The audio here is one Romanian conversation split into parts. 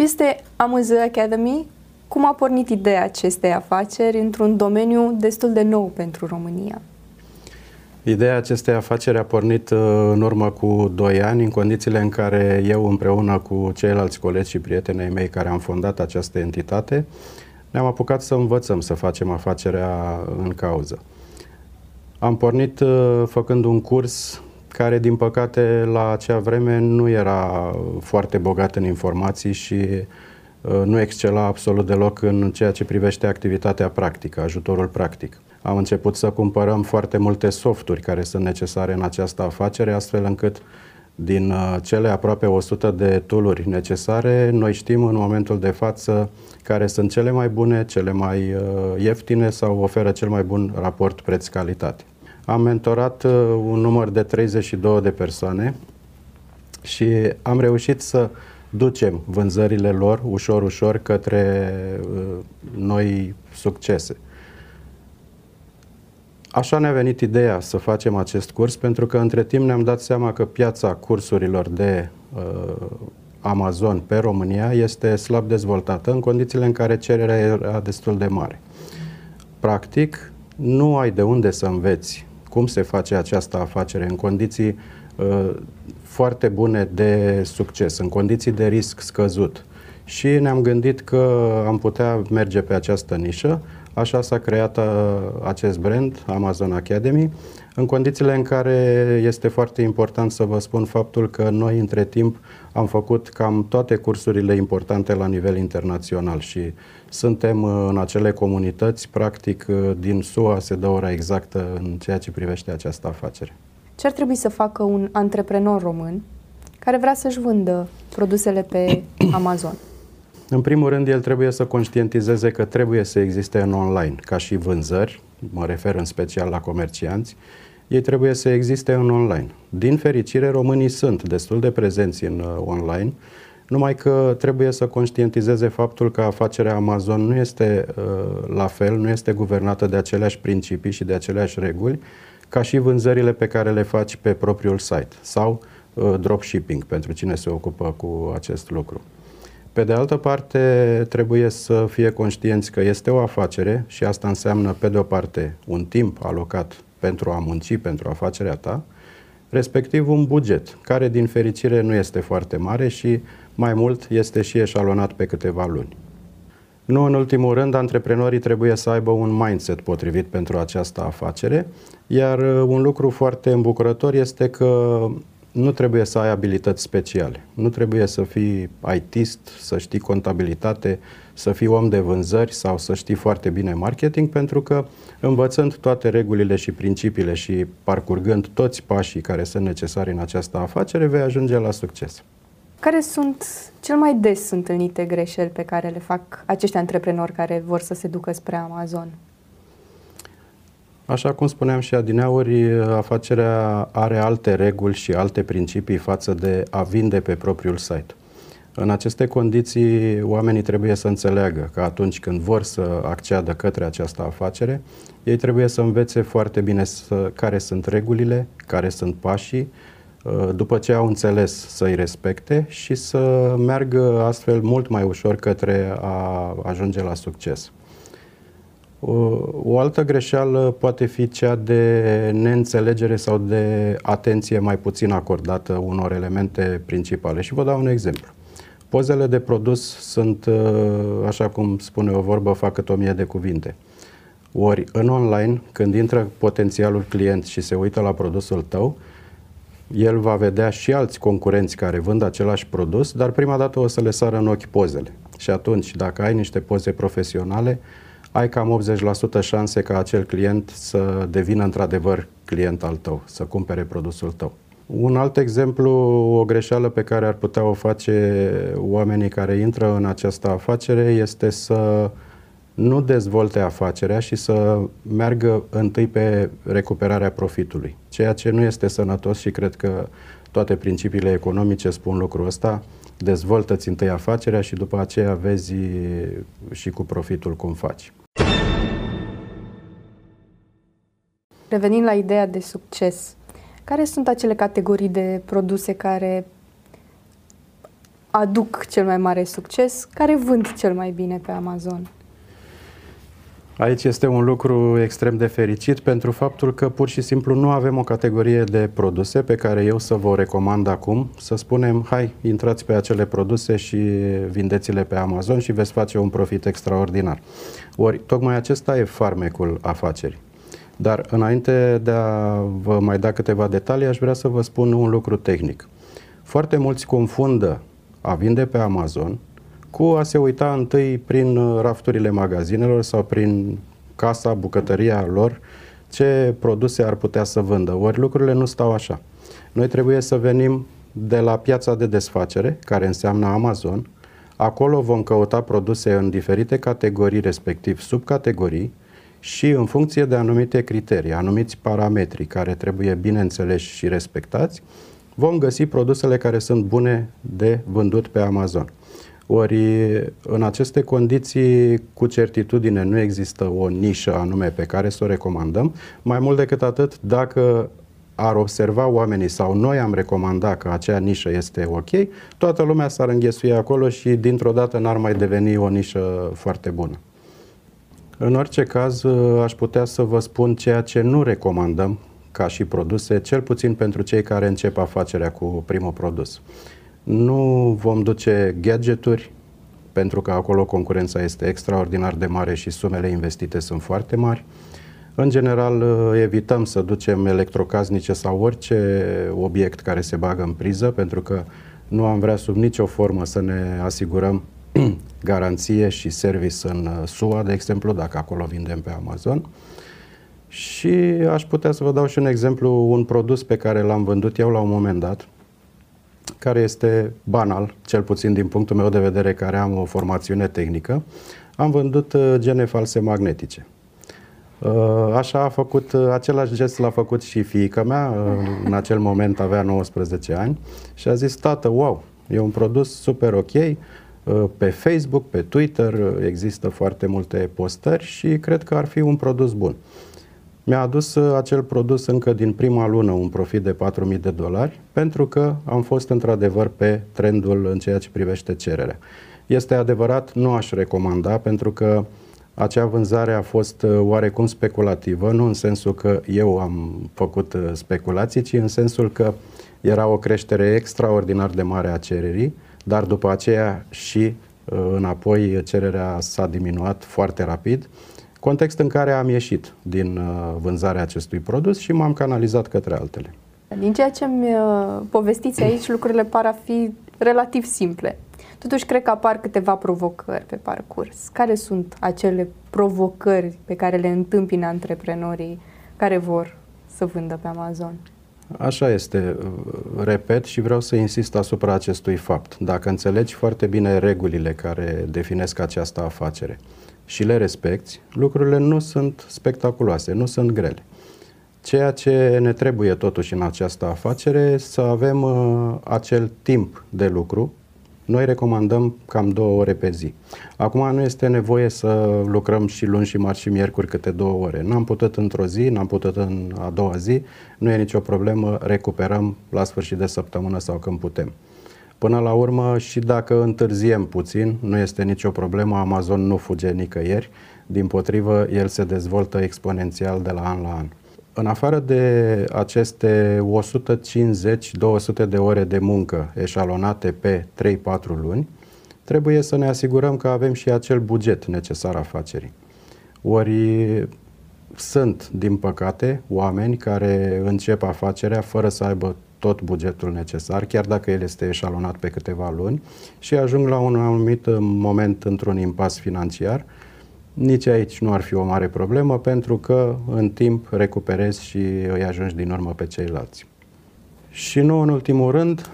Ce este Amuză Academy? Cum a pornit ideea acestei afaceri într-un domeniu destul de nou pentru România? Ideea acestei afaceri a pornit uh, în urmă cu 2 ani, în condițiile în care eu împreună cu ceilalți colegi și prietenii mei care am fondat această entitate, ne-am apucat să învățăm să facem afacerea în cauză. Am pornit uh, făcând un curs care, din păcate, la acea vreme nu era foarte bogat în informații și uh, nu excela absolut deloc în ceea ce privește activitatea practică, ajutorul practic. Am început să cumpărăm foarte multe softuri care sunt necesare în această afacere, astfel încât din uh, cele aproape 100 de tooluri necesare, noi știm în momentul de față care sunt cele mai bune, cele mai ieftine sau oferă cel mai bun raport preț-calitate. Am mentorat uh, un număr de 32 de persoane și am reușit să ducem vânzările lor ușor, ușor către uh, noi succese. Așa ne-a venit ideea să facem acest curs, pentru că între timp ne-am dat seama că piața cursurilor de uh, Amazon pe România este slab dezvoltată în condițiile în care cererea era destul de mare. Practic, nu ai de unde să înveți cum se face această afacere în condiții uh, foarte bune de succes, în condiții de risc scăzut. Și ne-am gândit că am putea merge pe această nișă, așa s-a creat uh, acest brand, Amazon Academy, în condițiile în care este foarte important să vă spun faptul că noi între timp am făcut cam toate cursurile importante la nivel internațional și suntem uh, în acele comunități, practic uh, din SUA se dă ora exactă în ceea ce privește această afacere. Ce ar trebui să facă un antreprenor român care vrea să-și vândă produsele pe Amazon? În primul rând, el trebuie să conștientizeze că trebuie să existe în online, ca și vânzări, mă refer în special la comercianți, ei trebuie să existe în online. Din fericire, românii sunt destul de prezenți în uh, online, numai că trebuie să conștientizeze faptul că afacerea Amazon nu este uh, la fel, nu este guvernată de aceleași principii și de aceleași reguli ca și vânzările pe care le faci pe propriul site sau uh, dropshipping pentru cine se ocupă cu acest lucru. Pe de altă parte, trebuie să fie conștienți că este o afacere și asta înseamnă, pe de o parte, un timp alocat pentru a munci pentru afacerea ta, respectiv un buget, care din fericire nu este foarte mare și mai mult este și eșalonat pe câteva luni. Nu în ultimul rând, antreprenorii trebuie să aibă un mindset potrivit pentru această afacere, iar uh, un lucru foarte îmbucurător este că nu trebuie să ai abilități speciale. Nu trebuie să fii ITist, să știi contabilitate, să fii om de vânzări sau să știi foarte bine marketing, pentru că învățând toate regulile și principiile și parcurgând toți pașii care sunt necesari în această afacere, vei ajunge la succes. Care sunt cel mai des întâlnite greșeli pe care le fac acești antreprenori care vor să se ducă spre Amazon? Așa cum spuneam și adineauri, afacerea are alte reguli și alte principii față de a vinde pe propriul site. În aceste condiții, oamenii trebuie să înțeleagă că atunci când vor să acceadă către această afacere, ei trebuie să învețe foarte bine să, care sunt regulile, care sunt pașii, uh, după ce au înțeles să-i respecte și să meargă astfel mult mai ușor către a ajunge la succes. O altă greșeală poate fi cea de neînțelegere sau de atenție mai puțin acordată unor elemente principale. Și vă dau un exemplu. Pozele de produs sunt, uh, așa cum spune o vorbă, fac cât o mie de cuvinte. Ori în online, când intră potențialul client și se uită la produsul tău, el va vedea și alți concurenți care vând același produs, dar prima dată o să le sară în ochi pozele. Și atunci, dacă ai niște poze profesionale, ai cam 80% șanse ca acel client să devină într-adevăr client al tău, să cumpere produsul tău. Un alt exemplu, o greșeală pe care ar putea o face oamenii care intră în această afacere este să nu dezvolte afacerea și să meargă întâi pe recuperarea profitului, ceea ce nu este sănătos și cred că toate principiile economice spun lucrul ăsta. Dezvoltă-ți întâi afacerea și după aceea vezi și cu profitul cum faci. Revenind la ideea de succes, care sunt acele categorii de produse care aduc cel mai mare succes, care vând cel mai bine pe Amazon? Aici este un lucru extrem de fericit pentru faptul că pur și simplu nu avem o categorie de produse pe care eu să vă recomand acum, să spunem, hai, intrați pe acele produse și vindeți-le pe Amazon și veți face un profit extraordinar. Ori, tocmai acesta e farmecul afacerii. Dar înainte de a vă mai da câteva detalii, aș vrea să vă spun un lucru tehnic. Foarte mulți confundă a vinde pe Amazon cu a se uita întâi prin uh, rafturile magazinelor sau prin casa, bucătăria lor, ce produse ar putea să vândă. Ori lucrurile nu stau așa. Noi trebuie să venim de la piața de desfacere, care înseamnă Amazon. Acolo vom căuta produse în diferite categorii, respectiv subcategorii, și în funcție de anumite criterii, anumiți parametri care trebuie bine înțeleși și respectați, vom găsi produsele care sunt bune de vândut pe Amazon. Ori în aceste condiții, cu certitudine, nu există o nișă anume pe care să o recomandăm. Mai mult decât atât, dacă ar observa oamenii sau noi am recomandat că acea nișă este ok, toată lumea s-ar înghesui acolo și dintr-o dată n-ar mai deveni o nișă foarte bună. În orice caz, aș putea să vă spun ceea ce nu recomandăm ca și produse, cel puțin pentru cei care încep afacerea cu primul produs. Nu vom duce gadgeturi, pentru că acolo concurența este extraordinar de mare și sumele investite sunt foarte mari. În general, evităm să ducem electrocasnice sau orice obiect care se bagă în priză, pentru că nu am vrea sub nicio formă să ne asigurăm garanție și service în SUA, de exemplu, dacă acolo vindem pe Amazon. Și aș putea să vă dau și un exemplu, un produs pe care l-am vândut eu la un moment dat, care este banal, cel puțin din punctul meu de vedere, care am o formațiune tehnică. Am vândut uh, gene false magnetice. Uh, așa a făcut, uh, același gest l-a făcut și fiica mea, în acel moment avea 19 ani și a zis, tată, wow, e un produs super ok, pe Facebook, pe Twitter există foarte multe postări și cred că ar fi un produs bun. Mi-a adus uh, acel produs încă din prima lună un profit de 4.000 de dolari pentru că am fost într-adevăr pe trendul în ceea ce privește cererea. Este adevărat, nu aș recomanda pentru că acea vânzare a fost uh, oarecum speculativă, nu în sensul că eu am făcut uh, speculații, ci în sensul că era o creștere extraordinar de mare a cererii, dar după aceea și înapoi cererea s-a diminuat foarte rapid context în care am ieșit din uh, vânzarea acestui produs și m-am canalizat către altele. Din ceea ce mi uh, povestiți aici, lucrurile par a fi relativ simple. Totuși, cred că apar câteva provocări pe parcurs. Care sunt acele provocări pe care le întâmpină antreprenorii care vor să vândă pe Amazon? Așa este. Repet și vreau să insist asupra acestui fapt. Dacă înțelegi foarte bine regulile care definesc această afacere, și le respecti, lucrurile nu sunt spectaculoase, nu sunt grele. Ceea ce ne trebuie totuși în această afacere să avem uh, acel timp de lucru. Noi recomandăm cam două ore pe zi. Acum nu este nevoie să lucrăm și luni și marți și miercuri câte două ore. N-am putut într-o zi, n-am putut în a doua zi, nu e nicio problemă, recuperăm la sfârșit de săptămână sau când putem. Până la urmă, și dacă întârziem puțin, nu este nicio problemă, Amazon nu fuge nicăieri, din potrivă, el se dezvoltă exponențial de la an la an. În afară de aceste 150-200 de ore de muncă eșalonate pe 3-4 luni, trebuie să ne asigurăm că avem și acel buget necesar afacerii. Ori sunt, din păcate, oameni care încep afacerea fără să aibă tot bugetul necesar, chiar dacă el este eșalonat pe câteva luni și ajung la un anumit moment într-un impas financiar. Nici aici nu ar fi o mare problemă pentru că în timp recuperezi și îi ajungi din urmă pe ceilalți. Și nu în ultimul rând,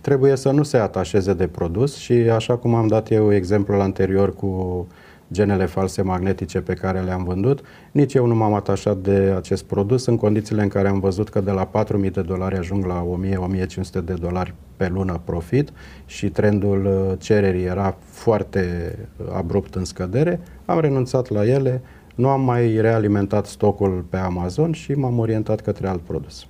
trebuie să nu se atașeze de produs și așa cum am dat eu exemplul anterior cu genele false magnetice pe care le-am vândut. Nici eu nu m-am atașat de acest produs în condițiile în care am văzut că de la 4.000 de dolari ajung la 1.000-1.500 de dolari pe lună profit și trendul uh, cererii era foarte uh, abrupt în scădere. Am renunțat la ele, nu am mai realimentat stocul pe Amazon și m-am orientat către alt produs.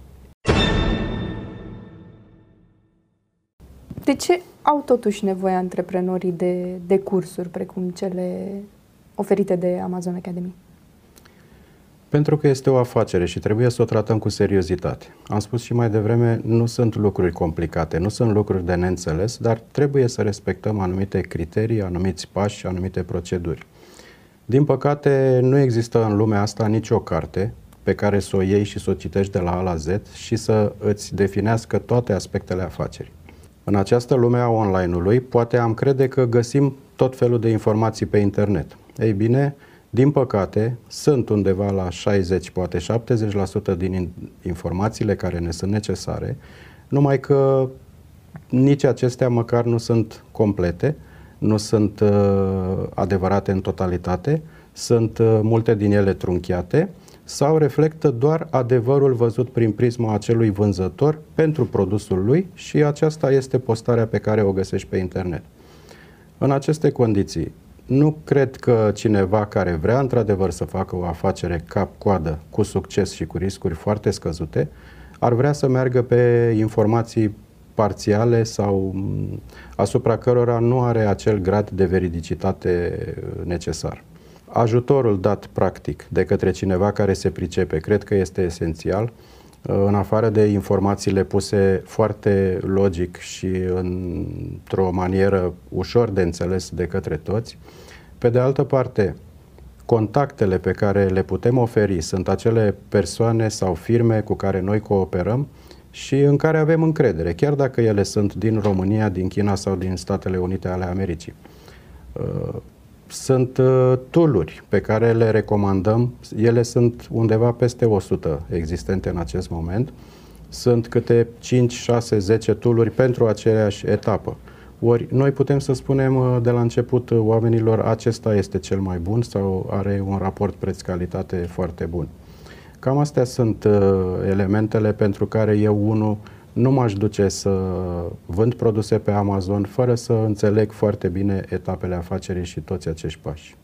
De ce au totuși nevoie antreprenorii de, de cursuri precum cele oferite de Amazon Academy? Pentru că este o afacere și trebuie să o tratăm cu seriozitate. Am spus și mai devreme, nu sunt lucruri complicate, nu sunt lucruri de neînțeles, dar trebuie să respectăm anumite criterii, anumiți pași, anumite proceduri. Din păcate, nu există în lumea asta nicio carte pe care să o iei și să o citești de la A la Z și să îți definească toate aspectele afacerii. În această lume a online-ului, poate am crede că găsim tot felul de informații pe internet. Ei bine, din păcate, sunt undeva la 60, poate 70% din informațiile care ne sunt necesare, numai că nici acestea măcar nu sunt complete, nu sunt uh, adevărate în totalitate, sunt uh, multe din ele trunchiate sau reflectă doar adevărul văzut prin prisma acelui vânzător pentru produsul lui și aceasta este postarea pe care o găsești pe internet. În aceste condiții, nu cred că cineva care vrea într-adevăr să facă o afacere cap-coadă cu succes și cu riscuri foarte scăzute ar vrea să meargă pe informații parțiale sau asupra cărora nu are acel grad de veridicitate necesar. Ajutorul dat practic de către cineva care se pricepe cred că este esențial în afară de informațiile puse foarte logic și într-o manieră ușor de înțeles de către toți. Pe de altă parte, contactele pe care le putem oferi sunt acele persoane sau firme cu care noi cooperăm și în care avem încredere, chiar dacă ele sunt din România, din China sau din Statele Unite ale Americii. Uh, sunt uh, tooluri pe care le recomandăm, ele sunt undeva peste 100 existente în acest moment. Sunt câte 5, 6, 10 tooluri pentru aceeași etapă. Ori noi putem să spunem uh, de la început uh, oamenilor acesta este cel mai bun sau are un raport preț-calitate foarte bun. Cam astea sunt elementele pentru care eu, unul, nu m-aș duce să vând produse pe Amazon fără să înțeleg foarte bine etapele afacerii și toți acești pași.